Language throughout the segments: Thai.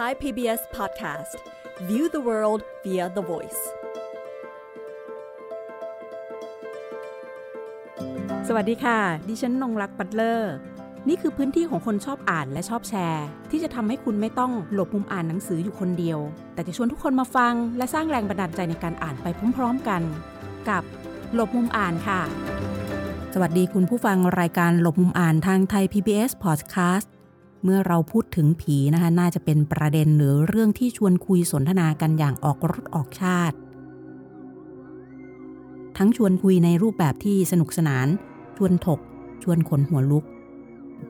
Thai PBS Podcast View the world via the voice สวัสดีค่ะ ดิฉันนงรักปัตเลอร์ นี่คือพื้นที่ของคนชอบอ่านและชอบแชร์ ที่จะทำให้คุณไม่ต้องหลบมุมอ่านหนังสืออยู่คนเดียว แต่จะชวนทุกคนมาฟัง และสร้างแรงบันดาลใจในการอ่านไปพร้อมๆกัน กับหลบมุมอ่านค่ะ สวัสดีคุณผู้ฟังรายการหลบมุมอ่านทางไทย PBS Podcast เมื่อเราพูดถึงผีนะคะน่าจะเป็นประเด็นหรือเรื่องที่ชวนคุยสนทนากันอย่างออกรถออกชาติ ทั้งชวนคุยในรูปแบบที่สนุกสนาน ชวนถก ชวนขนหัวลุก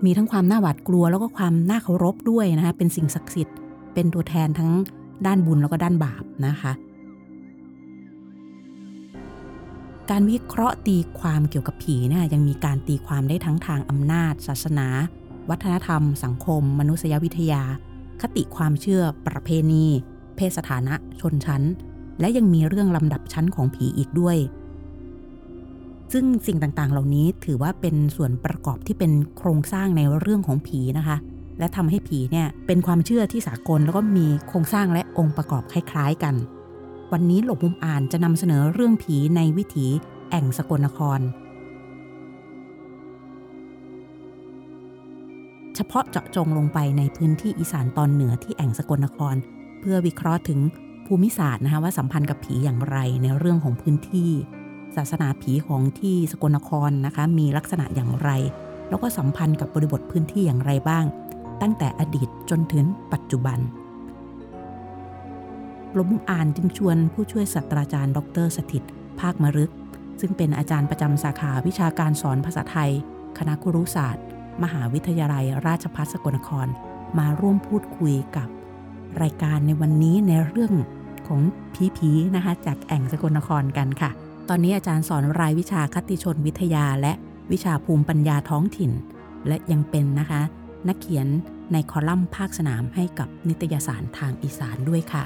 มีทั้งความน่าหวาดกลัวแล้วก็ความน่าเคารพด้วยนะคะเป็นสิ่งศักดิ์สิทธิ์เป็นตัวแทนทั้งด้านบุญแล้วก็ด้านบาปนะคะการวิเคราะห์ตีความเกี่ยวกับผีเนี่ยยังมีการตีความได้ทั้งทางอำนาจ ศาสนา วัฒนธรรม สังคม มนุษยวิทยา คติความเชื่อ ประเพณี เพศสถานะ ชนชั้น และยังมีเรื่องลำดับชั้นของผีอีกด้วย ซึ่งสิ่งต่างๆ เหล่านี้ถือว่าเป็นส่วนประกอบที่เป็นโครงสร้างในเรื่องของผีนะคะ และทำให้ผีเนี่ยเป็นความเชื่อที่สากลแล้วก็มีโครงสร้างและองค์ประกอบคล้าย ๆ กัน วันนี้หลบมุมอ่านจะนำเสนอเรื่องผีในวิถีแอ่งสกลนคร เฉพาะเจาะจงลงไปในพื้นที่อีสานตอนเหนือที่แอ่งสกลนคร เพื่อวิเคราะห์ถึงภูมิศาสตร์นะคะว่าสัมพันธ์กับผีอย่างไรในเรื่องของพื้นที่ ศาสนาผีของที่สกลนครนะคะมีลักษณะอย่างไร แล้วก็สัมพันธ์กับบริบทพื้นที่อย่างไรบ้าง ตั้งแต่อดีตจนถึงปัจจุบันลมอ่านจึงชวนผู้ช่วยศาสตราจารย์ ดรสถิต ภาคมรึก ซึ่งเป็นอาจารย์ประจำสาขาวิชาการสอนภาษาไทย คณะครุศาสตร์ มหาวิทยาลัยราชภัฏสกลนคร มาร่วมพูดคุยกับรายการในวันนี้ในเรื่องของผีๆนะคะ จากแอ่งสกลนครกันค่ะ ตอนนี้อาจารย์สอนรายวิชาคติชนวิทยาและวิชาภูมิปัญญาท้องถิ่น และยังเป็นนะคะ นักเขียนในคอลัมน์ภาคสนามให้กับนิตยสารทางอีสานด้วยค่ะ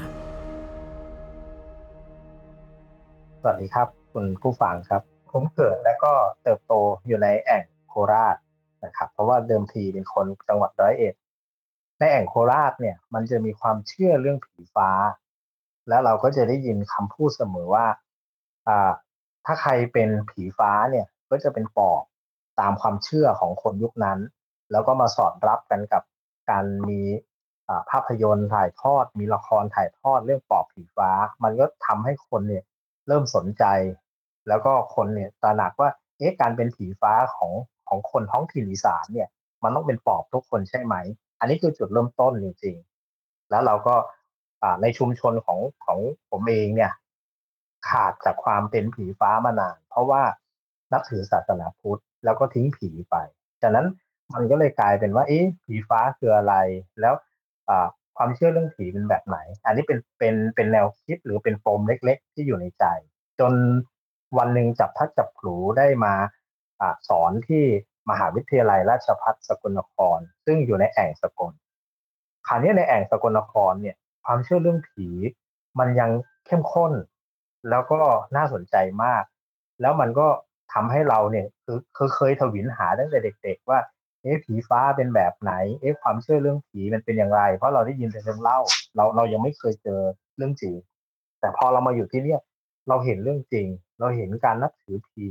สวัสดีครับ คุณผู้ฟังครับ ผมเกิดและก็เติบโตอยู่ในแอ่งโคราช นะครับเพราะว่าเดิมทีเป็นคนจังหวัดร้อยเอ็ดในแอ่งโคราชเนี่ย มันจะมีความเชื่อเรื่องผีฟ้า แล้วเราก็จะได้ยินคำพูดเสมอว่าอ่าถ้าใครเป็นผีฟ้าเนี่ยก็จะเป็นปอบตามความเชื่อของคนยุคนั้น แล้วก็มาสอดรับกันกับการมีภาพยนตร์ถ่ายทอด มีละครถ่ายทอดเรื่องปอบผีฟ้า มันก็ทำให้คนเนี่ยเริ่มสนใจ แล้วก็คนเนี่ยตระหนักว่าเอ๊ะการเป็นผีฟ้าของ ของคนท้องถิ่นอีสานเนี่ยมันต้องเป็นปอบทุกคนใช่ไหม อันนี้คือจุดเริ่มต้นจริงๆ แล้วเราก็ในชุมชนของของผมเองเนี่ย ขาดจากความเป็นผีฟ้ามานาน เพราะว่านับถือศาสนาพุทธแล้วก็ทิ้งผีไปจากนั้นมันก็เลยกลายเป็นว่า เอ๊ะผีฟ้าคืออะไร แล้วความเชื่อเรื่องผีเป็นแบบไหน อันนี้เป็นเป็นเป็นแนวคิดหรือเป็นปมเล็ก ๆ ที่อยู่ในใจ จนวันหนึ่งจับพัดจับผูได้มา สอนที่มหาวิทยาลัยราชภัฏสกลนคร ซึ่งอยู่ในแอ่งสกลคราวนี้ในแอ่งสกลนครเนี่ย ความเชื่อเรื่องผี มันยังเข้มข้น แล้วก็น่าสนใจมาก แล้วมันก็ทำให้เราเนี่ยคือเคยทวินหาตั้งแต่เด็ก ๆ ว่าเอ๊ะผีฟ้าเป็นแบบไหนเอ๊ะความเชื่อเรื่องผีมันเป็นอย่างไร เพราะเราได้ยินแต่เรื่องเล่า เราเรายังไม่เคยเจอเรื่องจริงแต่พอเรามาอยู่ที่เนี่ยเราเห็นเรื่องจริง เราเห็นการนับถือผี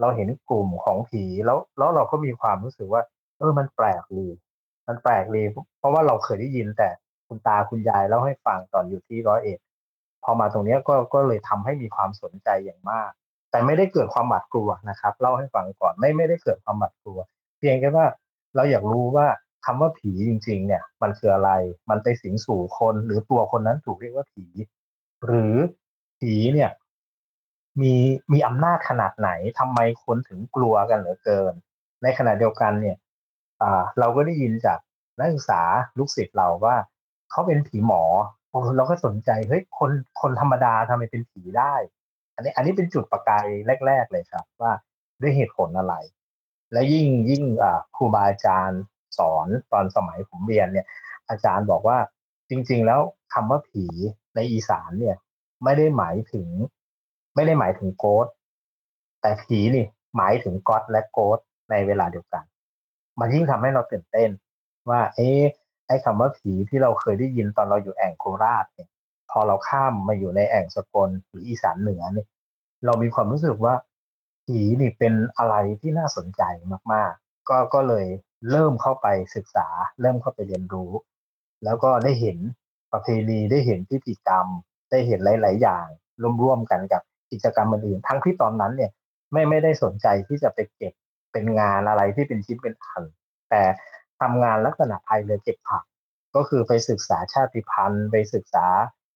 เราเห็นกลุ่มของผีแล้วแล้วเราก็มีความรู้สึกว่า เออมันแปลกเลยมันแปลกเลยเพราะว่าเราเคยได้ยินแต่คุณตาคุณยายเล่าให้ฟังตอนอยู่ที่ร้อยเอ็ดพอมาตรงนี้ก็ก็เลยทำให้มีความสนใจอย่างมาก แต่ไม่ได้เกิดความหวาดกลัวนะครับเล่าให้ฟังก่อนไม่ไม่ได้เกิดความหวาดกลัว เพียงแค่ว่าเราอยากรู้ว่าคำว่าผีจริง ๆ เนี่ย มันคืออะไรมันไปสิงสู่คนหรือตัวคนนั้นถูกเรียกว่าผี หรือผีเนี่ย มีมีอำนาจขนาดไหนทำไมคนถึงกลัวกันเหลือเกิน ในขณะเดียวกันเนี่ยเราก็ได้ยินจากนักศึกษาลูกศิษย์เราว่าเขาเป็นผีหมอเราก็สนใจเฮ้ยคนคนธรรมดาทำไมเป็นผีได้ อันนี้อันนี้เป็นจุดประกายแรก ๆ เลยครับ ว่าด้วยเหตุผลอะไร และยิ่งยิ่งครูบาอาจารย์สอนตอนสมัยผมเรียนเนี่ย อาจารย์บอกว่าจริง ๆ แล้วคำว่าผีในอีสานเนี่ย ไม่ได้หมายถึง ไม่ได้หมายถึงโกดแต่ผีนี่หมายถึงก๊อตและโกดในเวลาเดียวกัน มันยิ่งทำให้เราตื่นเต้น ว่า เอ๊ไอ้คำว่าผีที่เราเคยได้ยินตอนเราอยู่แอ่งโคราชเนี่ย พอเราข้ามมาอยู่ในแอ่งสกลหรืออีสานเหนือเนี่ยเรามีความรู้สึกว่าผีนี่เป็นอะไรที่น่าสนใจมาก ๆ ก็ก็เลยเริ่มเข้าไปศึกษา เริ่มเข้าไปเรียนรู้ แล้วก็ได้เห็นประเพณีได้เห็นพิธีกรรม ได้เห็นหลาย ๆ อย่างร่วมๆกันกับ กิจกรรมอื่นๆทั้งที่ตอนนั้นเนี่ยไม่ไม่ได้สนใจที่จะไปเก็บเป็นงานอะไรที่เป็นชิ้นเป็นอัน แต่ทำงานลักษณะไทยเลยเก็บผัก ก็คือไปศึกษาชาติพันธุ์ ไปศึกษา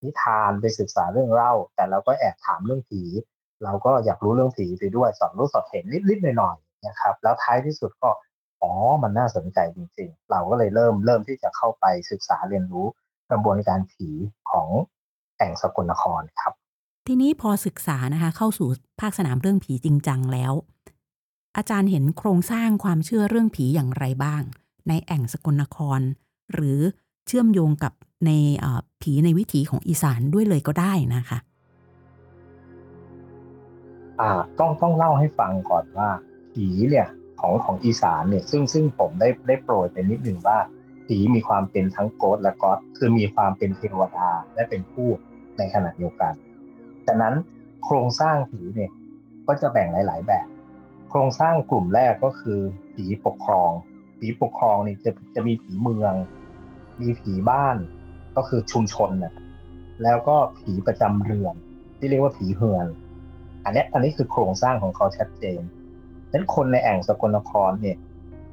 นิทานไปศึกษาเรื่องเล่า แต่เราก็แอบถามเรื่องผี เราก็อยากรู้เรื่องผีไปด้วยสอนรู้สอนเห็นนิดๆหน่อยๆนะครับแล้วท้ายที่สุดก็อ๋อมันน่าสนใจจริงๆ เราก็เลยเริ่มเริ่มที่จะเข้าไปศึกษาเรียนรู้กระบวนการผีของแอ่งสกลนครครับ ทีนี้พอศึกษานะคะ เข้าสู่ภาคสนามเรื่องผีจริงจังแล้ว อาจารย์เห็นโครงสร้างความเชื่อเรื่องผีอย่างไรบ้าง ในแอ่งสกลนคร หรือเชื่อมโยงกับในผีในวิถีของอีสานด้วยเลยก็ได้นะคะอ่าต้องต้องเล่าให้ฟังก่อนว่า ผีเนี่ยของของอีสานเนี่ยซึ่งซึ่งผมได้ได้โปรยไปนิดหนึ่งว่าผีมีความเป็นทั้งโกดและก๊อดคือมีความเป็นเทวดาและเป็นผู้ในขณะเดียวกัน จากนั้นโครงสร้างผีเนี่ยก็จะแบ่งหลาย ๆ แบบ โครงสร้างกลุ่มแรกก็คือผีปกครอง ผีปกครองนี่จะจะมีผีเมือง มีผีบ้านก็คือชุมชนนะแล้วก็ผีประจำเรือน ที่เรียกว่าผีเฮือน อันนี้อันนี้คือโครงสร้างของเขาชัดเจนดังนั้นคนในแอ่งสกลนครเนี่ย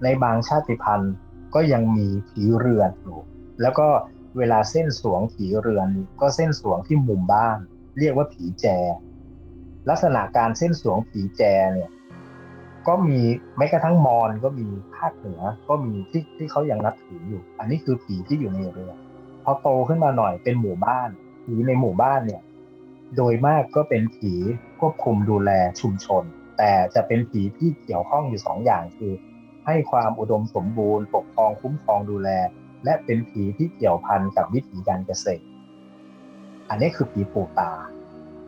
ในบางชาติพันธุ์ก็ยังมีผีเรือนอยู่ แล้วก็เวลาเส้นสวงผีเรือนก็เส้นสวงที่มุมบ้าน เรียกว่าผีแจ ลักษณะการเส้นสวงผีแจเนี่ย ก็มีแม้กระทั่งมอญก็มีภาคเหนือก็มีที่ที่เขายังนับถืออยู่ อันนี้คือผีที่อยู่ในเรือพอโตขึ้นมาหน่อยเป็นหมู่บ้านผีในหมู่บ้านเนี่ย โดยมากก็เป็นผีควบคุมดูแลชุมชน แต่จะเป็นผีที่เกี่ยวข้องอยู่สองอย่างคือ ให้ความอุดมสมบูรณ์ ปกครองคุ้มครองดูแล และเป็นผีที่เกี่ยวพันกับวิถีการเกษตร อันนี้คือผีปู่ตา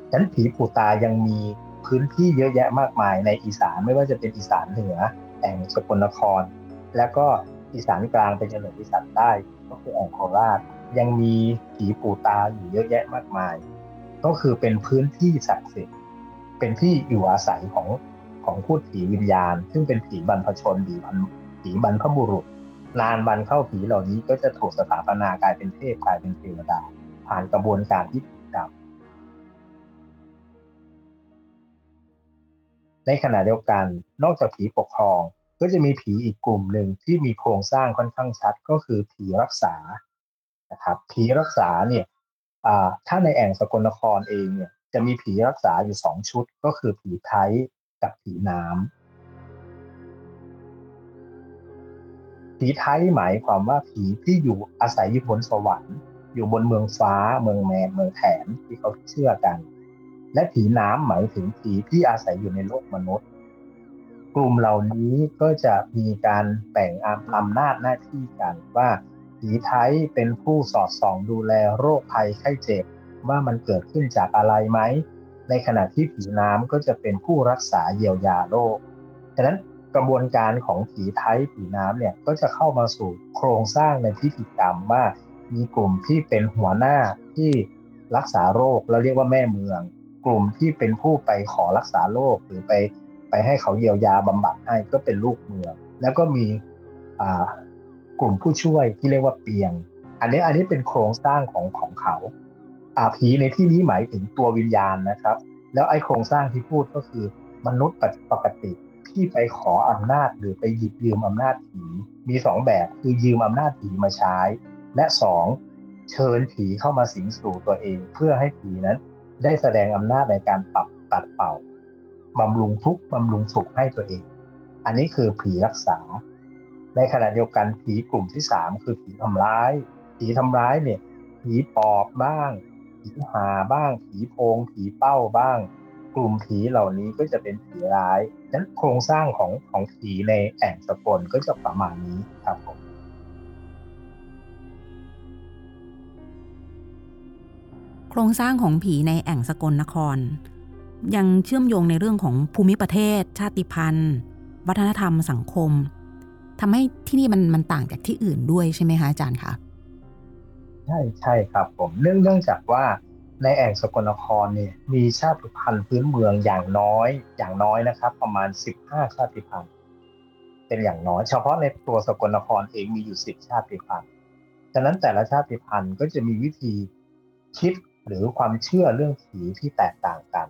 ฉะนั้นผีปู่ตายังมีพื้นที่เยอะแยะมากมายในอีสานไม่ว่าจะเป็นอีสานเหนือแอ่งสกลนคร แล้วก็อีสานกลางเป็นจนถึงอีสานใต้ก็คือแอ่งโคราชยังมีผีปู่ตาอยู่เยอะแยะมากมาย ก็คือเป็นพื้นที่ศักดิ์สิทธิ์เป็นที่อยู่อาศัยของของพูดผีวิญญาณ ซึ่งเป็นผีบรรพชนผีบรรผีบรรพบุรุษ นานวันเข้าผีเหล่านี้ก็จะถูกสถาปนากลายเป็นเทพกลายเป็นเทวดา ผ่านกระบวนการที่ถูกจับในขณะเดียวกันนอกจากผีปกครองก็จะมีผีอีกกลุ่มหนึ่งที่มีโครงสร้างค่อนข้างชัดก็คือผีรักษานะครับผีรักษาเนี่ยถ้าในแอ่งสกลนครเองเนี่ยจะมีผีรักษาอยู่สองชุด ก็คือผีไทยกับผีน้ำผีไทยหมายความว่าผีที่อยู่อาศัยอยู่บนสวรรค์ อยู่บนเมืองฟ้าเมืองแมนเมืองแถนที่เขาเชื่อกัน และผีน้ำหมายถึงผีที่อาศัยอยู่ในโลกมนุษย์ กลุ่มเหล่านี้ก็จะมีการแบ่งอำนาจหน้าที่กันว่าผีไทยเป็นผู้สอดส่องดูแลโรคภัยไข้เจ็บว่ามันเกิดขึ้นจากอะไรไหม ในขณะที่ผีน้ำก็จะเป็นผู้รักษาเยียวยาโรคฉะนั้นกระบวนการของผีไทยผีน้ำเนี่ยก็จะเข้ามาสู่โครงสร้างในพิธีกรรมว่า มีกลุ่มที่เป็นหัวหน้าที่รักษาโรคเราเรียกว่าแม่เมือง กลุ่มที่เป็นผู้ไปขอรักษาโรคหรือไปไปให้เขาเยียวยาบำบัดให้ก็เป็นลูกเมือง แล้วก็มีกลุ่มผู้ช่วยที่เรียกว่าเปียง อันนี้อันนี้เป็นโครงสร้างของของเขาอาผีในที่นี้หมายถึงตัววิญญาณนะครับ แล้วไอ้โครงสร้างที่พูดก็คือมนุษย์ปกติที่ไปขออำนาจหรือไปหยิบยืมอำนาจผีมีสองแบบคือยืมอำนาจผีมาใช้ และสองเชิญผีเข้ามาสิงสู่ตัวเอง เพื่อให้ผีนั้น ได้แสดงอำนาจในการปรับตัดเป่าบำรุงทุกบำรุงสุขให้ตัวเอง อันนี้คือผีรักษา ในขณะเดียวกันผีกลุ่มที่สามคือผีทำร้าย ผีทำร้ายเนี่ย ผีปอบบ้าง ผีหาบ้าง ผีโพง ผีเป้าบ้าง กลุ่มผีเหล่านี้ก็จะเป็นผีร้ายนั้นโครงสร้างของของผีในแอ่งสกลก็จะประมาณนี้ครับผม โครงสร้างของผีในแอ่งสกลนคร ยังเชื่อมโยงในเรื่องของภูมิประเทศ ชาติพันธุ์ วัฒนธรรมสังคมทำให้ที่นี่มันมันต่างจากที่อื่นด้วยใช่ไหมคะอาจารย์คะใช่ใช่ครับผมเนื่องเนื่องจากว่าในแอ่งสกลนครเนี่ยมีชาติพันธุ์พื้นเมืองอย่างน้อยอย่างน้อยนะครับ ประมาณ 15 ชาติพันธุ์เป็นอย่างน้อยเฉพาะในตัวสกลนครเองมีอยู่ 10 ชาติพันธุ์ฉะนั้นแต่ละชาติพันธุ์ก็จะมีวิธีคิด หรือความเชื่อเรื่องผีที่แตกต่างกัน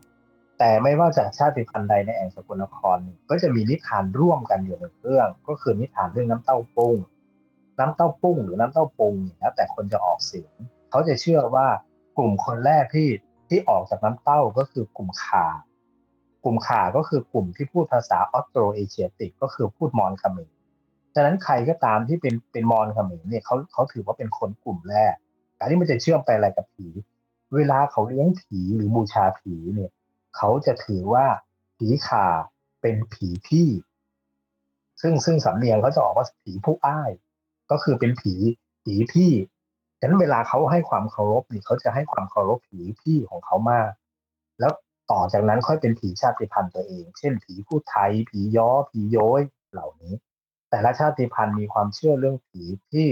แต่ไม่ว่าจากชาติพันธุ์ใดในแอ่งสกลนคร ก็จะมีนิทานร่วมกันอยู่หนึ่งเรื่อง ก็คือนิทานเรื่องน้ำเต้าปุ้งน้ำเต้าปุ้งหรือน้ำเต้าปุงแล้วแต่คนจะออกเสียงเขาจะเชื่อว่ากลุ่มคนแรกที่ที่ออกจากน้ำเต้าก็คือกลุ่มขากลุ่มขาก็คือกลุ่มที่พูดภาษาออสโตรเอเชียติกก็คือพูดมอญเขมรฉะนั้นใครก็ตามที่เป็นเป็นมอญเขมรเนี่ยเขาเขาถือว่าเป็นคนกลุ่มแรก การที่มันจะเชื่อมไปอะไรกับผี เวลาเขาเลี้ยงผีหรือบูชาผีเนี่ย เขาจะถือว่าผีขาเป็นผีพี่ ซึ่งซึ่งสำเนียงเขาจะออกว่าผีผู้อ้าย ก็คือเป็นผีผีพี่ฉะนั้นเวลาเขาให้ความเคารพนี่เขาจะให้ความเคารพผีพี่ของเขามาก แล้วต่อจากนั้นค่อยเป็นผีชาติพันธุ์ตัวเอง เช่น ผีผู้ไทย ผีย้อ ผีโย้ยเหล่านี้ แต่ละชาติพันธุ์มีความเชื่อเรื่องผีที่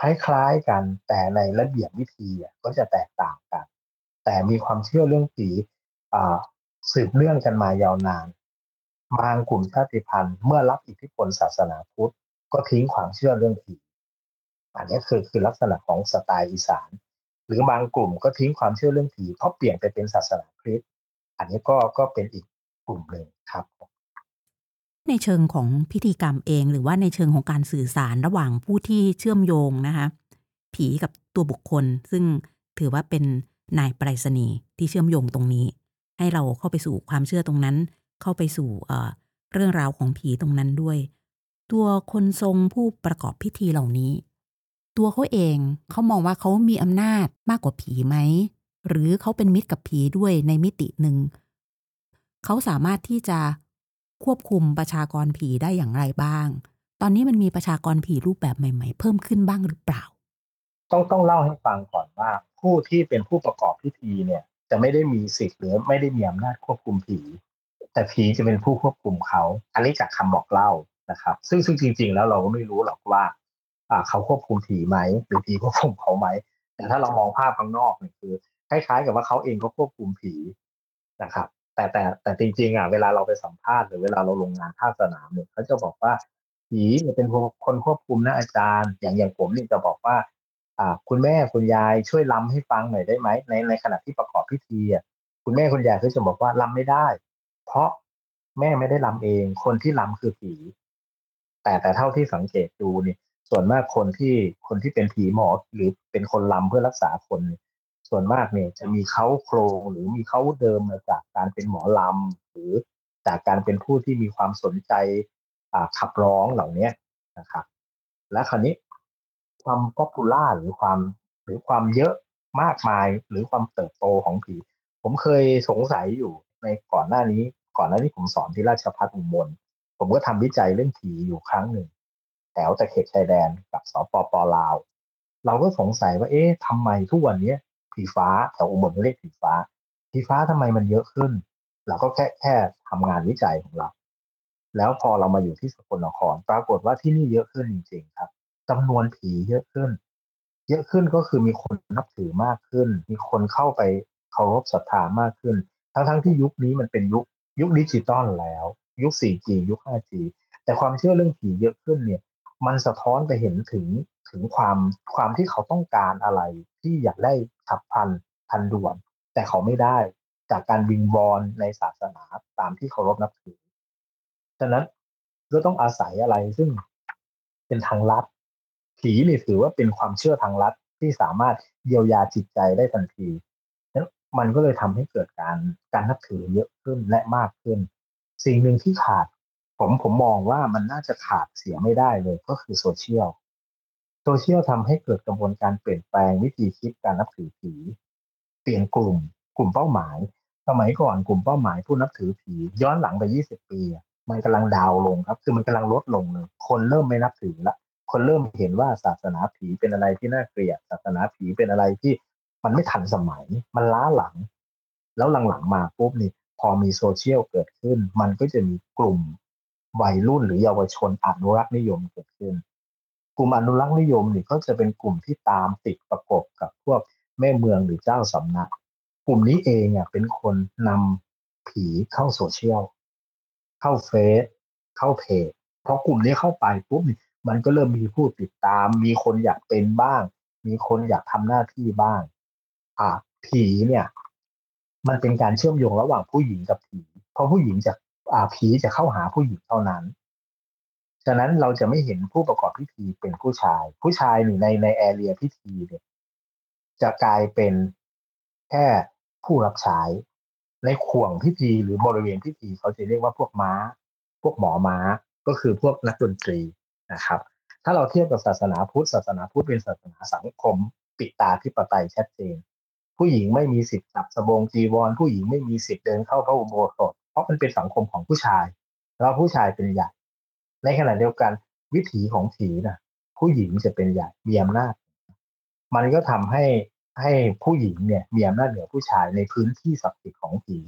คล้ายๆกัน แต่ในระเบียบวิธีก็จะแตกต่างกัน แต่มีความเชื่อเรื่องผีสืบเนื่องกันมายาวนาน บางกลุ่มชาติพันธุ์เมื่อรับอิทธิพลศาสนาพุทธ ก็ทิ้งความเชื่อเรื่องผีอันนี้คือคือลักษณะของสไตล์อีสาน หรือบางกลุ่มก็ทิ้งความเชื่อเรื่องผีเพราะเปลี่ยนไปเป็นศาสนาคริสต์อันนี้ก็ก็เป็นอีกกลุ่มหนึ่งครับ ในเชิงของพิธีกรรมเอง หรือว่าในเชิงของการสื่อสารระหว่างผู้ที่เชื่อมโยงนะคะ ผีกับตัวบุคคล ซึ่งถือว่าเป็นนายปรษณีย์ที่เชื่อมโยงตรงนี้ ให้เราเข้าไปสู่ความเชื่อตรงนั้น เข้าไปสู่เเรื่องราวของผีตรงนั้นด้วย ตัวคนทรงผู้ประกอบพิธีเหล่านี้ ตัวเขาเองเขามองว่าเขามีอำนาจมากกว่าผีไหมหรือเขาเป็นมิตรกับผีด้วยในมิติหนึ่งเขาสามารถที่จะ ควบคุมประชากรผีได้อย่างไรบ้าง ตอนนี้มันมีประชากรผีรูปแบบใหม่ ๆ เพิ่มขึ้นบ้างหรือเปล่า ต้องต้องเล่าให้ฟังก่อนว่า ผู้ที่เป็นผู้ประกอบพิธีเนี่ย จะไม่ได้มีสิทธิ์หรือไม่ได้มีอำนาจควบคุมผี แต่ผีจะเป็นผู้ควบคุมเขา อันนี้จากคำบอกเล่านะครับ ซึ่งซึ่งจริง ๆ แล้วเราก็ไม่รู้หรอกว่าเขาควบคุมผีไหมหรือผีควบคุมเขาไหมแต่ถ้าเรามองภาพข้างนอกเนี่ยคือคล้ายๆ กับว่าเขาเองก็ควบคุมผีนะครับ แต่แต่แต่จริงๆอะเวลาเราไปสัมภาษณ์หรือเวลาเราลงงานภาคสนามเนี่ยเขาจะบอกว่าผีเนี่ยเป็นคนควบคุมนะอาจารย์ อย่างอย่างผมนี่จะบอกว่า อ่า คุณแม่คุณยายช่วยลำให้ฟังหน่อยได้ไหมในในขณะที่ประกอบพิธีอะคุณแม่คุณยายเขาจะบอกว่าลำไม่ได้ เพราะแม่ไม่ได้ลำเอง คนที่ลำคือผี แต่แต่เท่าที่สังเกตดูนี่ส่วนมากคนที่คนที่เป็นผีหมอหรือเป็นคนลำเพื่อรักษาคน ส่วนมากเนี่ยจะมีเค้าโครงหรือมีเค้าเดิมมาจากการเป็นหมอลำหรือจากการเป็นผู้ที่มีความสนใจขับร้องเหล่านี้นะครับ และคราวนี้ความ popular หรือความหรือความเยอะมากมายหรือความเติบโตของผี ผมเคยสงสัยอยู่ในก่อนหน้านี้ ก่อนหน้านี้ผมสอนที่ราชพัฒอุบลผมก็ทำวิจัยเรื่องผีอยู่ครั้งหนึ่งแถวตะเข็บชายแดนกับสปปลาว เราก็สงสัยว่า เอ๊ะทำไมทุกวันนี้ ผีฟ้าแถวอุบลเรียกผีฟ้าผีฟ้าทำไมมันเยอะขึ้น เราก็แค่แค่ทำงานวิจัยของเรา แล้วพอเรามาอยู่ที่สกลนครปรากฏว่าที่นี่เยอะขึ้นจริงๆครับจำนวนผีเยอะขึ้น เยอะขึ้นก็คือมีคนนับถือมากขึ้น มีคนเข้าไปเคารพศรัทธามากขึ้น ทั้งๆทที่ยุคนี้มันเป็นยุคยุคดิจิตอลแล้ว ยุค 4G ยุค 5G แต่ความเชื่อเรื่องผีเยอะขึ้นเนี่ย มันสะท้อนไปเห็นถึงถึงความความที่เขาต้องการอะไร ที่อยากได้ฉับพลันทันด่วน แต่เขาไม่ได้จากการวิงวอนในศาสนาตามที่เคารพนับถือ ฉะนั้นก็ต้องอาศัยอะไรซึ่งเป็นทางลัดผีนี่ถือว่าเป็นความเชื่อทางลัดที่สามารถเยียวยาจิตใจได้ทันทีนั้นมันก็เลยทำให้เกิดการการนับถือเยอะขึ้นและมากขึ้น สิ่งหนึ่งที่ขาด ผมผมมองว่ามันน่าจะขาดเสียไม่ได้เลยก็คือโซเชียล เชียลทำให้เกิดกระบวนการเปลี่ยนแปลงวิธีคิดการนับถือผีเปลี่ยนกลุ่ม กลุ่มเป้าหมาย สมัยก่อนกลุ่มเป้าหมายผู้นับถือผี ย้อนหลังไป 20 ปี มันกำลังดาวลงครับ คือมันกำลังลดลงเลยคนเริ่มไม่นับถือละคนเริ่มเห็นว่าศาสนาผีเป็นอะไรที่น่าเกลียดศาสนาผีเป็นอะไรที่มันไม่ทันสมัย มันล้าหลัง แล้วหลังๆมาปุ๊บนี่พอมีโซเชียลเกิดขึ้น มันก็จะมีกลุ่มวัยรุ่นหรือเยาวชนอนุรักษ์นิยมเกิดขึ้น ลุ่มอนุรักษ์นิยมนี่ก็จะเป็นกลุ่มที่ตามติดประกบกับพวกแม่เมืองหรือเจ้าสำนัก กลุ่มนี้เองอะเป็นคนนำผีเข้าโซเชียล เข้าเฟซเข้าเพจพอกลุ่มนี้เข้าไปปุ๊บมันก็เริ่มมีผู้ติดตาม มีคนอยากเป็นบ้าง มีคนอยากทำหน้าที่บ้าง อ่า ผีเนี่ย มันเป็นการเชื่อมโยงระหว่างผู้หญิงกับผี เพราะผู้หญิงจะอ่าผีจะเข้าหาผู้หญิงเท่านั้น ฉะนั้นเราจะไม่เห็นผู้ประกอบพิธีเป็นผู้ชาย ผู้ชายในในแอเรียพิธีเนี่ยจะกลายเป็นแค่ผู้รับใช้ในข่วงพิธีหรือบริเวณพิธีเขาจะเรียกว่าพวกม้า พวกหมอม้าก็คือพวกนักดนตรีนะครับ ถ้าเราเทียบกับศาสนาพุทธศาสนาพุทธเป็นศาสนาสังคม ปิตาที่ปไตยชัดเจน ผู้หญิงไม่มีสิทธิ์จับสบงจีวร ผู้หญิงไม่มีสิทธิ์เดินเข้าพระอุโบสถเพราะมันเป็นสังคมของผู้ชาย แล้วผู้ชายเป็นใหญ่ ในขณะเดียวกันวิถีของผีนะผู้หญิงจะเป็นใหญ่มีอำนาจ มันก็ทำให้ให้ผู้หญิงเนี่ยมีอำนาจเหนือผู้ชายในพื้นที่ศักดิ์สิทธิ์ของผี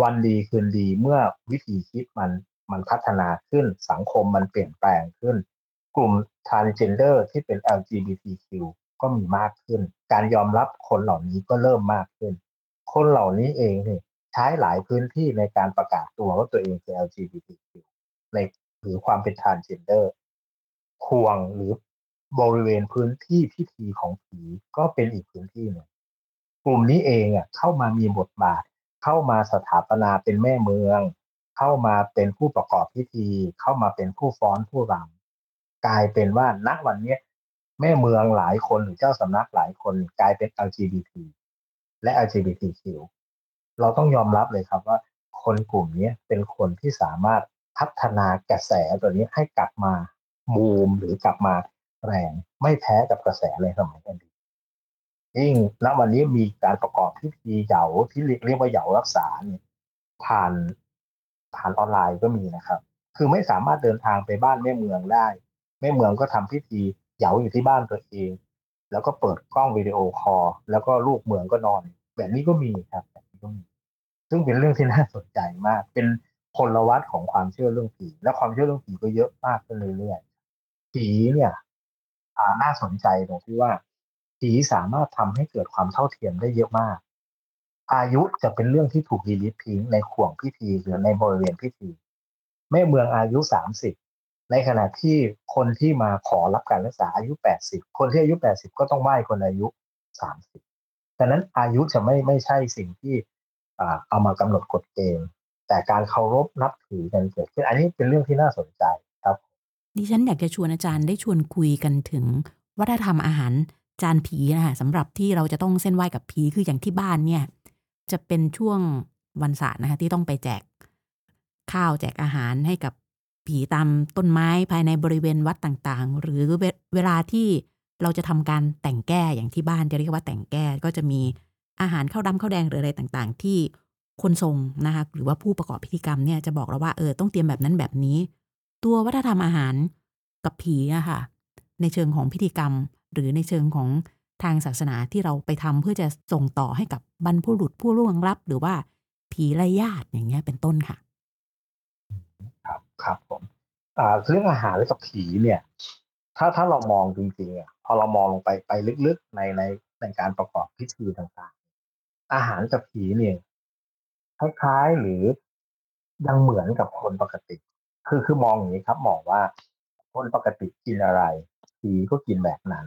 วันดีคืนดีเมื่อวิธีคิดมันมันพัฒนาขึ้นสังคมมันเปลี่ยนแปลงขึ้น กลุ่ม transgender ที่เป็น LGBTQ ก็มีมากขึ้น การยอมรับคนเหล่านี้ก็เริ่มมากขึ้น คนเหล่านี้เองเนี่ยใช้หลายพื้นที่ในการประกาศตัวว่าตัวเองเป็น LGBTQ ใน หรือความเป็น transgender ควงหรือบริเวณพื้นที่พิธีของผีก็เป็นอีกพื้นที่หนึ่งกลุ่มนี้เองอะเข้ามามีบทบาท เข้ามาสถาปนาเป็นแม่เมือง เข้ามาเป็นผู้ประกอบพิธี เข้ามาเป็นผู้ฟ้อนผู้รำกลายเป็นว่าณวันนี้แม่เมืองหลายคนหรือเจ้าสำนักหลายคนกลายเป็น LGBT และ LGBTQ เราต้องยอมรับเลยครับว่า คนกลุ่มนี้เป็นคนที่สามารถ พัฒนากระแสตัวนี้ให้กลับมาบูมหรือกลับมาแรงไม่แพ้กับกระแสเลยสมัยอดีตยิ่งณวันนี้มีการประกอบพิธีเหยาที่เรียกว่าเหยารักษาเนี่ยผ่านผ่านออนไลน์ก็มีนะครับ คือไม่สามารถเดินทางไปบ้านแม่เมืองได้ แม่เมืองก็ทำพิธีเหยาอยู่ที่บ้านตัวเอง แล้วก็เปิดกล้องวิดีโอคอลแล้วก็ลูกเมืองก็นอน แบบนี้ก็มีครับแบบนี้ก็มี ซึ่งเป็นเรื่องที่น่าสนใจมาก เป็น พลวัตของความเชื่อเรื่องผี และความเชื่อเรื่องผีก็เยอะมากขึ้นเรื่อยๆผีเนี่ยน่าสนใจตรงที่ว่าผีสามารถทำให้เกิดความเท่าเทียมได้เยอะมาก อายุจะเป็นเรื่องที่ถูกดีลิททิ้งในข่วงพิธีหรือในบริเวณพิธี แม่เมืองอายุสามสิบในขณะที่คนที่มาขอรับการรักษาอายุแปดสิบคนที่อายุแปดสิบก็ต้องไหว้คนอายุสามสิบดังนั้นอายุจะไม่ไม่ใช่สิ่งที่เอามากำหนดกฎเกณฑ์ แต่การเคารพนับถือกันเกิดขึ้นอันนี้เป็นเรื่องที่น่าสนใจครับ ดิฉันอยากจะชวนอาจารย์ได้ชวนคุยกันถึง วัฒนธรรมอาหารจานผีนะคะสำหรับที่เราจะต้องเส้นไหว้กับผีคืออย่างที่บ้านเนี่ย จะเป็นช่วงวันศาสตร์นะคะที่ต้องไปแจกข้าวแจกอาหารให้กับผีตามต้นไม้ภายในบริเวณวัดต่างๆ หรือเวลาที่เราจะทำการแต่งแก้อย่างที่บ้านจะเรียกว่าแต่งแก้ก็จะมีอาหารข้าวดำข้าวแดงหรืออะไรต่างๆ ที่ คนทรงนะคะหรือว่าผู้ประกอบพิธีกรรมเนี่ยจะบอกเราว่าเออต้องเตรียมแบบนั้นแบบนี้ ตัววัฒนธรรมอาหารกับผีอะค่ะ ในเชิงของพิธีกรรม หรือในเชิงของทางศาสนาที่เราไปทำเพื่อจะส่งต่อให้กับบรรพบุรุษผู้ล่วงลับ หรือว่าผีไร้ญาติอย่างเงี้ยเป็นต้นค่ะ ครับครับผมอ่าเรื่องอาหารกับผีเนี่ย ถ้าถ้าเรามองจริงๆอะพอเรามองลงไปไปลึกๆในในในการประกอบพิธีต่างๆ อาหารกับผีเนี่ย คล้ายๆ หรือยังเหมือนกับคนปกติ คือคือมองอย่างนี้ครับมองว่าคนปกติกินอะไรผีก็กินแบบนั้น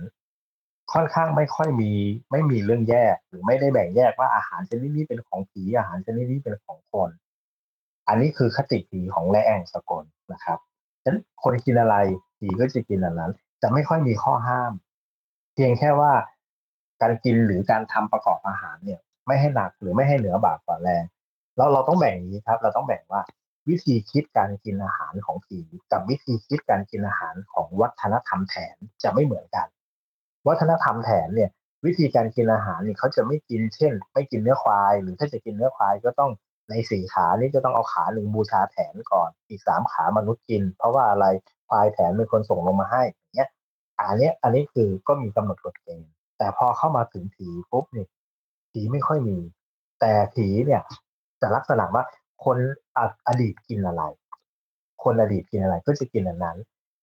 ค่อนข้างไม่ค่อยมีไม่มีเรื่องแยกหรือไม่ได้แบ่งแยกว่าอาหารชนิดนี้เป็นของผีอาหารชนิดนี้เป็นของคน อันนี้คือคติผีของแรแองสกลนะครับฉะนั้นคนกินอะไรผีก็จะกินอันนั้น จะไม่ค่อยมีข้อห้าม เพียงแค่ว่าการกินหรือการทำประกอบอาหารเนี่ย ไม่ให้หนักหรือไม่ให้เหนือบากกว่าแรง เราเราต้องแบ่งอย่างนี้ครับ เราต้องแบ่งว่าวิธีคิดการกินอาหารของผีกับวิธีคิดการกินอาหารของวัฒนธรรมแถนจะไม่เหมือนกัน วัฒนธรรมแถนเนี่ย วิธีการกินอาหารเนี่ยเขาจะไม่กินเช่น ไม่กินเนื้อควาย หรือถ้าจะกินเนื้อควายก็ต้องในสี่ขานี่จะต้องเอาขาหนึ่งบูชาแถนก่อน อีกสามขามนุษย์กิน เพราะว่าอะไรควายแถนเป็นคนส่งลงมาให้อย่างเงี้ยอันนี้อันนี้คือก็มีกำหนดกฎเกณฑ์แต่พอเข้ามาถึงผีปุ๊บเนี่ยผีไม่ค่อยมี แต่ผีเนี่ย จะลักษณะว่าคนอดีตกินอะไร คนอดีตกินอะไรก็จะกินอันนั้น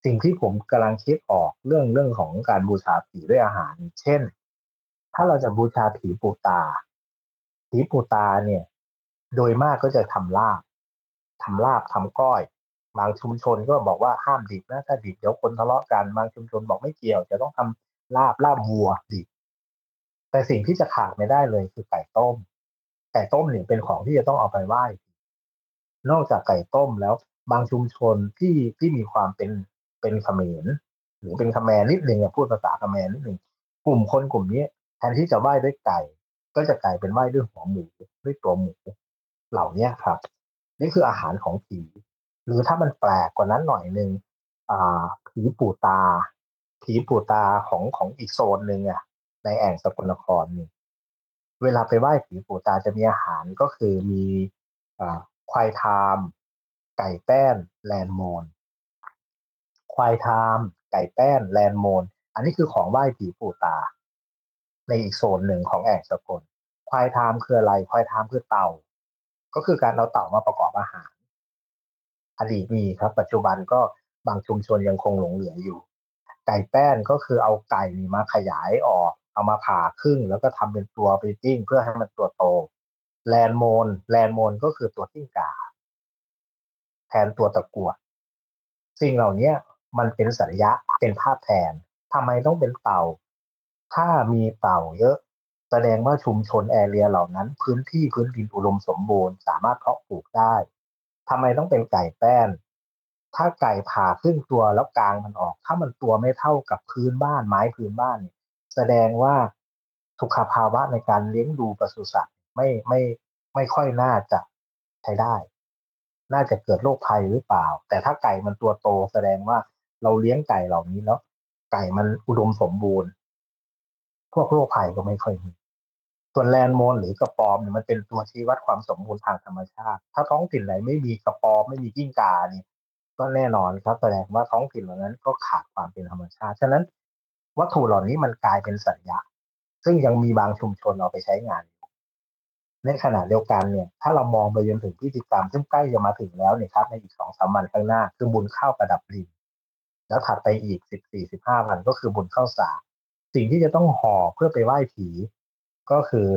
สิ่งที่ผมกำลังคิดออกเรื่องเรื่องของการบูชาผีด้วยอาหาร เช่น ถ้าเราจะบูชาผีปูตา ผีปูตาเนี่ย โดยมากก็จะทำลาบทำลาบทำก้อย บางชุมชนก็บอกว่าห้ามดิบนะถ้าดิบเดี๋ยวคนทะเลาะกันบางชุมชนบอกไม่เกี่ยว จะต้องทำลาบลาบวัวดิบแต่สิ่งที่จะขาดไม่ได้เลยคือไก่ต้ม ไก่ต้มเนี่ยเป็นของที่จะต้องเอาไปไหว้ นอกจากไก่ต้มแล้วบางชุมชนที่ที่มีความเป็นเป็นเขมรหรือเป็นขแมรนิดหนึ่งพูดภาษาขแมรนิดหนึ่งกลุ่มคนกลุ่มนี้แทนที่จะไหว้ด้วยไก่ ก็จะกลายเป็นไหว้ด้วยหัวหมูด้วยตัวหมู เหล่านี้ครับ นี่คืออาหารของผีหรือถ้ามันแปลกกว่านั้นหน่อยหนึ่งอ่า ผีปู่ตา ผีปู่ตาของของอีกโซนหนึ่งอะ ในแอ่งสกลนครนี่ เวลาไปไหว้ผีปู่ตาจะมีอาหารก็คือมีควายทาม ไก่แป้น แลนโมน ควายทาม ไก่แป้น แลนโมน อันนี้คือของไหว้ผีปู่ตา ในอีกโซนหนึ่งของแอ่งสกล ควายทามคืออะไร ควายทามคือเต่า ก็คือการเอาเต่ามาประกอบอาหาร อดีตมีครับ ปัจจุบันก็บางชุมชนยังคงหลงเหลืออยู่ ไก่แป้นก็คือเอาไก่มาขยายออก เอามาผ่าครึ่ง แล้วก็ทำเป็นตัวไปปิ้งเพื่อให้มันตัวโต แลนโมนแลนโมนก็คือตัวทิ้งกา แทนตัวตะกั่วสิ่งเหล่านี้มันเป็นสัญญาเป็นภาพแทนทำไมต้องเป็นเต่า ถ้ามีเต่าเยอะแสดงว่าชุมชนแอเรียเหล่านั้น พื้นที่พื้นดินอุดมสมบูรณ์สามารถเพาะปลูกได้ทำไมต้องเป็นไก่แป้น ถ้าไก่ผ่าครึ่งตัวแล้วกลางมันออก ถ้ามันตัวไม่เท่ากับพื้นบ้านไม้พื้นบ้านเนี่ย แสดงว่าสุขภาวะในการเลี้ยงดูปศุสัตว์ไม่ไม่ไม่ค่อยน่าจะใช้ได้ น่าจะเกิดโรคภัยหรือเปล่า แต่ถ้าไก่มันตัวโตแสดงว่าเราเลี้ยงไก่เหล่านี้แล้วไก่มันอุดมสมบูรณ์ พวกโรคภัยก็ไม่ค่อยมี ส่วนแลนโมนหรือกระปอมเนี่ยมันเป็นตัวชี้วัดความสมบูรณ์ทางธรรมชาติ ถ้าท้องถิ่นไหนไม่มีกระปอมไม่มีกิ้งกาเนี่ยก็แน่นอนครับแสดงว่าท้องถิ่นเหล่านั้นก็ขาดความเป็นธรรมชาติ ฉะนั้น วัตถุเหล่านี้มันกลายเป็นสัญญาซึ่งยังมีบางชุมชนเอาไปใช้งาน ในขณะเดียวกันเนี่ย ถ้าเรามองไปจนถึงพิธีกรรม ซึ่งใกล้จะมาถึงแล้วเนี่ยครับในอีกสองสามวันข้างหน้า คือบุญข้าวประดับดินแล้วถัดไปอีกสิบสี่สิบห้าวันก็คือบุญข้าวสาสิ่งที่จะต้องห่อเพื่อไปไหว้ผีก็คือ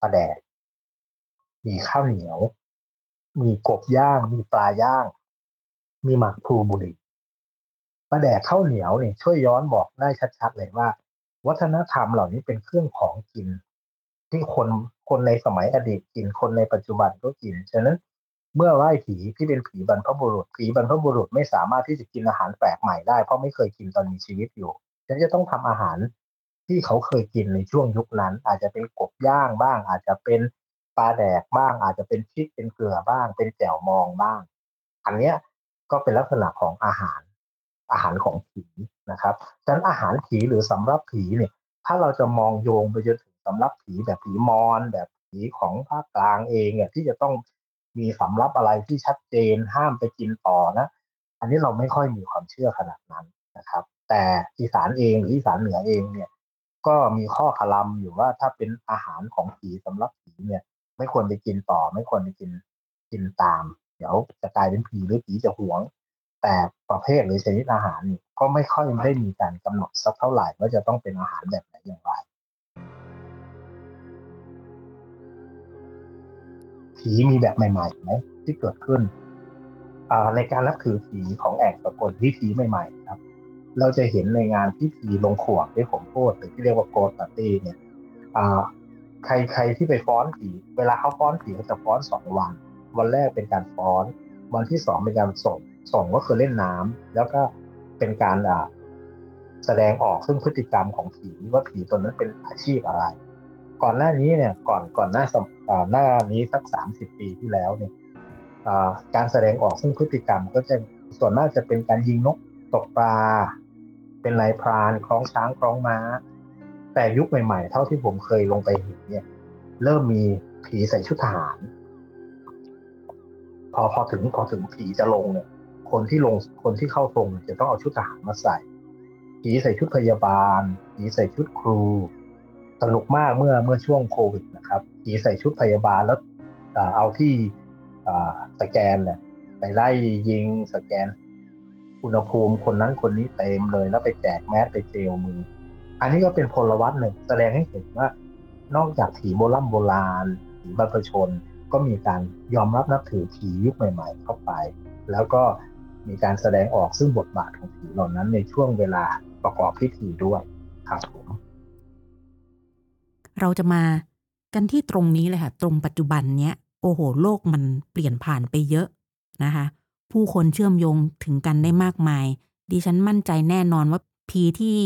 ปลาแดดมีข้าวเหนียว มีกบย่าง มีปลาย่าง มีหมักพลูบุรี ปลาแดดข้าวเหนียวเนี่ยช่วยย้อนบอกได้ชัดๆเลยว่า วัฒนธรรมเหล่านี้เป็นเครื่องของกิน ที่คนคนในสมัยอดีตกินคนในปัจจุบันก็กินฉะนั้นเมื่อไหว้ผีที่เป็นผีบรรพบุรุษผีบรรพบุรุษไม่สามารถที่จะกินอาหารแปลกใหม่ได้เพราะไม่เคยกินตอนมีชีวิตอยู่ฉะนั้นจะต้องทำอาหารที่เขาเคยกินในช่วงยุคนั้น อาจจะเป็นกบย่างบ้าง อาจจะเป็นปลาแดกบ้าง อาจจะเป็นพริกเป็นเกลือบ้าง เป็นแจ่วมองบ้าง อันเนี้ยก็เป็นลักษณะของอาหาร อาหารของผีนะครับฉะนั้นอาหารผีหรือสำรับผีเนี่ยถ้าเราจะมองโยงไปจนถึงสำรับผีแบบผีมอนแบบผีของภาคกลางเองเนี่ยที่จะต้องมีสำรับอะไรที่ชัดเจนห้ามไปกินต่อนะอันนี้เราไม่ค่อยมีความเชื่อขนาดนั้นนะครับ แต่อีสานเองหรืออีสานเหนือเองเนี่ยก็มีข้อคลำอยู่ว่าถ้าเป็นอาหารของผีสำรับผีเนี่ยไม่ควรไปกินต่อ ไม่ควรไปกินกินตาม เดี๋ยวจะกลายเป็นผีหรือผีจะหวง แต่ประเภทหรือชนิดอาหารก็ไม่ค่อยได้มีการกำหนดสักเท่าไหร่ว่าจะต้องเป็นอาหารแบบไหนอย่างไรผีมีแบบใหม่ๆไหมที่เกิดขึ้นในการนับถือผีของแอกสกลพิธีใหม่ๆครับ เราจะเห็นในงานพิธีลงขวดที่ผมพูดหรือที่เรียกว่าโกตตี้เนี่ยใครใครที่ไปฟ้อนผี เวลาเขาฟ้อนผีเขาจะฟ้อนสองวัน วันแรกเป็นการฟ้อน วันที่สองเป็นการส่ง ส่งก็คือเล่นน้ำแล้วก็เป็นการอะแสดงออกซึ่งพฤติกรรมของผีว่าผีตัวนั้นเป็นอาชีพอะไร ก่อนหน้านี้เนี่ยก่อนก่อนหน้าหน้านี้สักสามสิบปีที่แล้วเนี่ยการแสดงออกซึ่งพฤติกรรมก็จะส่วนมากจะเป็นการยิงนกตกปลา เป็นนายพรานคล้องช้างคล้องม้า แต่ยุคใหม่ ๆ เท่าที่ผมเคยลงไปเห็นเนี่ย เริ่มมีผีใส่ชุดทหาร พอพอถึงพอถึงผีจะลงเนี่ย คนที่ลงคนที่เข้าตรงจะต้องเอาชุดทหารมาใส่ผีใส่ชุดพยาบาลผีใส่ชุดครู สนุกมากเมื่อเมื่อช่วงโควิดนะครับผีใส่ชุดพยาบาลแล้วเอาที่สแกนเนี่ยไปไล่ยิงสแกน อุณหภูมิคนนั้นคนนี้เต็มเลยแล้วไปแจกแมสไปเจลมือ อันนี้ก็เป็นพลวัตหนึ่งแสดงให้เห็นว่านอกจากผีโบราณโบราณผีบรรพชนก็มีการยอมรับนับถือผียุคใหม่ ๆ เข้าไป แล้วก็ มีการแสดงออกซึ่งบทบาทของผีเหล่านั้นในช่วงเวลาประกอบพิธีด้วยครับผมเราจะมากันที่ตรงนี้เลยค่ะ ตรงปัจจุบันเนี้ยโอ้โห โลกมันเปลี่ยนผ่านไปเยอะนะคะ ผู้คนเชื่อมโยงถึงกันได้มากมาย ดิฉันมั่นใจแน่นอนว่าพีที่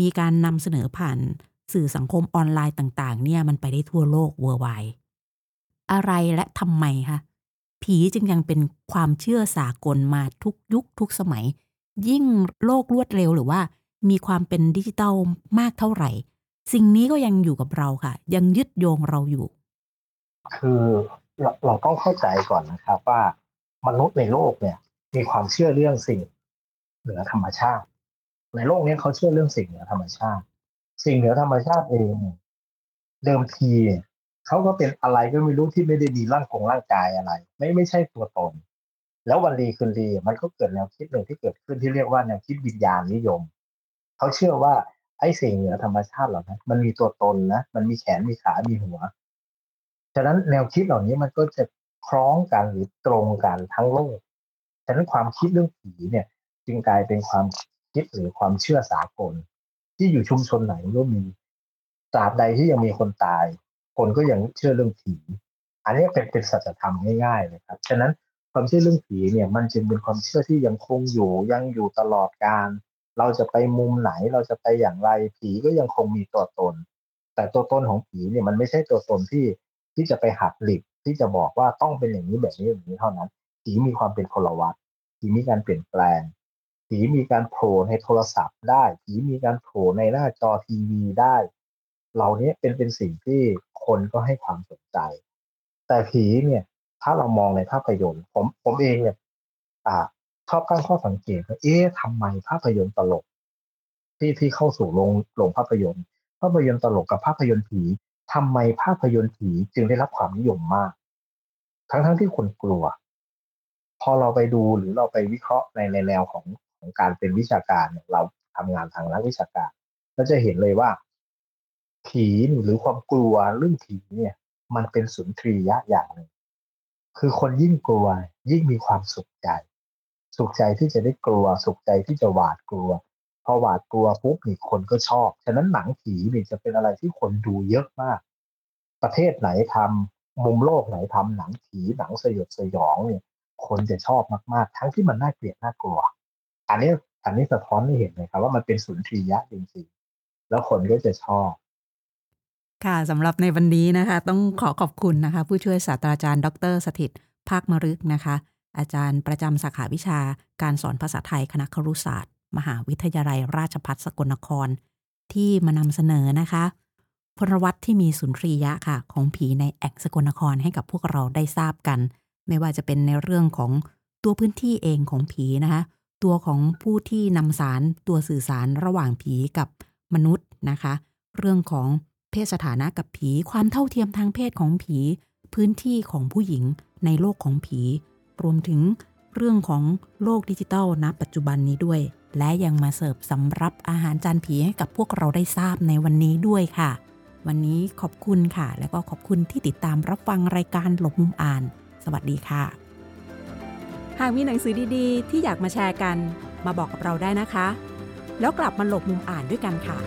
มีการนำเสนอผ่านสื่อสังคมออนไลน์ต่าง ๆ เนี่ยมันไปได้ทั่วโลกเวอร์ไวอะไรและทำไมคะ ผีจึงยังเป็นความเชื่อสากลมาทุกยุคทุกสมัย ยิ่งโลกรวดเร็วหรือว่า มีความเป็นดิจิทัลมากเท่าไหร่ สิ่งนี้ก็ยังอยู่กับเราค่ะ ยังยึดโยงเราอยู่ คือเราเราต้องเข้าใจก่อนนะครับว่ามนุษย์ในโลกเนี่ย มีความเชื่อเรื่องสิ่งเหนือธรรมชาติ ในโลกนี้เขาเชื่อเรื่องสิ่งเหนือธรรมชาติ สิ่งเหนือธรรมชาติเองเดิมที เขาก็เป็นอะไรก็ไม่รู้ที่ไม่ได้มีร่างกงร่างกายอะไร ไม่ไม่ใช่ตัวตน แล้ววันดีคืนดีมันก็เกิดแนวคิดหนึ่งที่เกิดขึ้นที่เรียกว่าแนวคิดวิญญาณนิยมเขาเชื่อว่าไอ้สิ่งเหนือธรรมชาติเหล่านั้นมันมีตัวตนนะมันมีแขนมีขามีหัวฉะนั้นแนวคิดเหล่านี้มันก็จะคล้องกันหรือตรงกันทั้งโลกฉะนั้นความคิดเรื่องผีเนี่ย จึงกลายเป็นความคิดหรือความเชื่อสากล ที่อยู่ชุมชนไหนก็มีตราบใดที่ยังมีคนตาย คนก็ยังเชื่อเรื่องผี อันนี้เป็นเป็นสัจธรรมง่ายๆเลยครับฉะนั้นความเชื่อเรื่องผีเนี่ยมันจึงเป็นความเชื่อที่ยังคงอยู่ยังอยู่ตลอดการ เราจะไปมุมไหนเราจะไปอย่างไรผีก็ยังคงมีตัวตน แต่ตัวตนของผีเนี่ยมันไม่ใช่ตัวตนที่ที่จะไปหักหลิบที่จะบอกว่าต้องเป็นอย่างนี้แบบนี้แบบนี้เท่านั้นผีมีความเป็นคนลวัฏผีมีการเปลี่ยนแปลงผีมีการโผล่ในโทรศัพท์ได้ผีมีการโผล่ในหน้าจอทีวีได้ เหล่านี้เป็นเป็นสิ่งที่คนก็ให้ความสนใจ แต่ผีเนี่ย ถ้าเรามองในภาพยนตร์ ผมผมเองเนี่ยอ่าชอบตั้งข้อสังเกตว่าเอ๊ะทำไมภาพยนตร์ตลก ที่ที่เข้าสู่โรงโรงภาพยนตร์ ภาพยนตร์ตลกกับภาพยนตร์ผีทำไมภาพยนตร์ผีจึงได้รับความนิยมมาก ทั้งทั้งที่คนกลัว พอเราไปดูหรือเราไปวิเคราะห์ในในแนวของของการเป็นวิชาการเราทำงานทางนักวิชาการเราจะเห็นเลยว่า ผีหรือความกลัวเรื่องผีเนี่ย มันเป็นสุนทรียะอย่างหนึ่ง คือคนยิ่งกลัวยิ่งมีความสุขใจ สุขใจที่จะได้กลัว สุขใจที่จะหวาดกลัว พอหวาดกลัวปุ๊บนี่คนก็ชอบ ฉะนั้นหนังผีนี่จะเป็นอะไรที่คนดูเยอะมาก ประเทศไหนทำมุมโลกไหนทำหนังผีหนังสยดสยองเนี่ย คนจะชอบมากๆ ทั้งที่มันน่าเกลียดน่ากลัว อันนี้อันนี้สะท้อนให้เห็นเลยครับว่ามันเป็นสุนทรียะจริงๆแล้วคนก็จะชอบ ค่ะสำหรับในวันนี้นะคะ ต้องขอขอบคุณนะคะ ผู้ช่วยศาสตราจารย์ ดร สถิต ภาคมรึกนะคะ อาจารย์ประจำสาขาวิชาการสอนภาษาไทยคณะครุศาสตร์ มหาวิทยาลัยราชภัฏสกลนคร ที่มานำเสนอนะคะพลวัตที่มีสุนทรียะค่ะ ของผีในแอกสกลนครให้กับพวกเราได้ทราบกัน ไม่ว่าจะเป็นในเรื่องของตัวพื้นที่เองของผีนะคะ ตัวของผู้ที่นำสารตัวสื่อสารระหว่างผีกับมนุษย์นะคะ เรื่องของ เพศสถานะกับผี ความเท่าเทียมทางเพศของผี พื้นที่ของผู้หญิงในโลกของผี รวมถึงเรื่องของโลกดิจิทัลณปัจจุบันนี้ด้วย และยังมาเสิร์ฟสำรับอาหารจานผีให้กับพวกเราได้ทราบในวันนี้ด้วยค่ะ วันนี้ขอบคุณค่ะ และก็ขอบคุณที่ติดตามรับฟังรายการหลบมุมอ่าน สวัสดีค่ะ หากมีหนังสือดีๆ ที่อยากมาแชร์กัน มาบอกกับเราได้นะคะ แล้วกลับมาหลบมุมอ่านด้วยกันค่ะ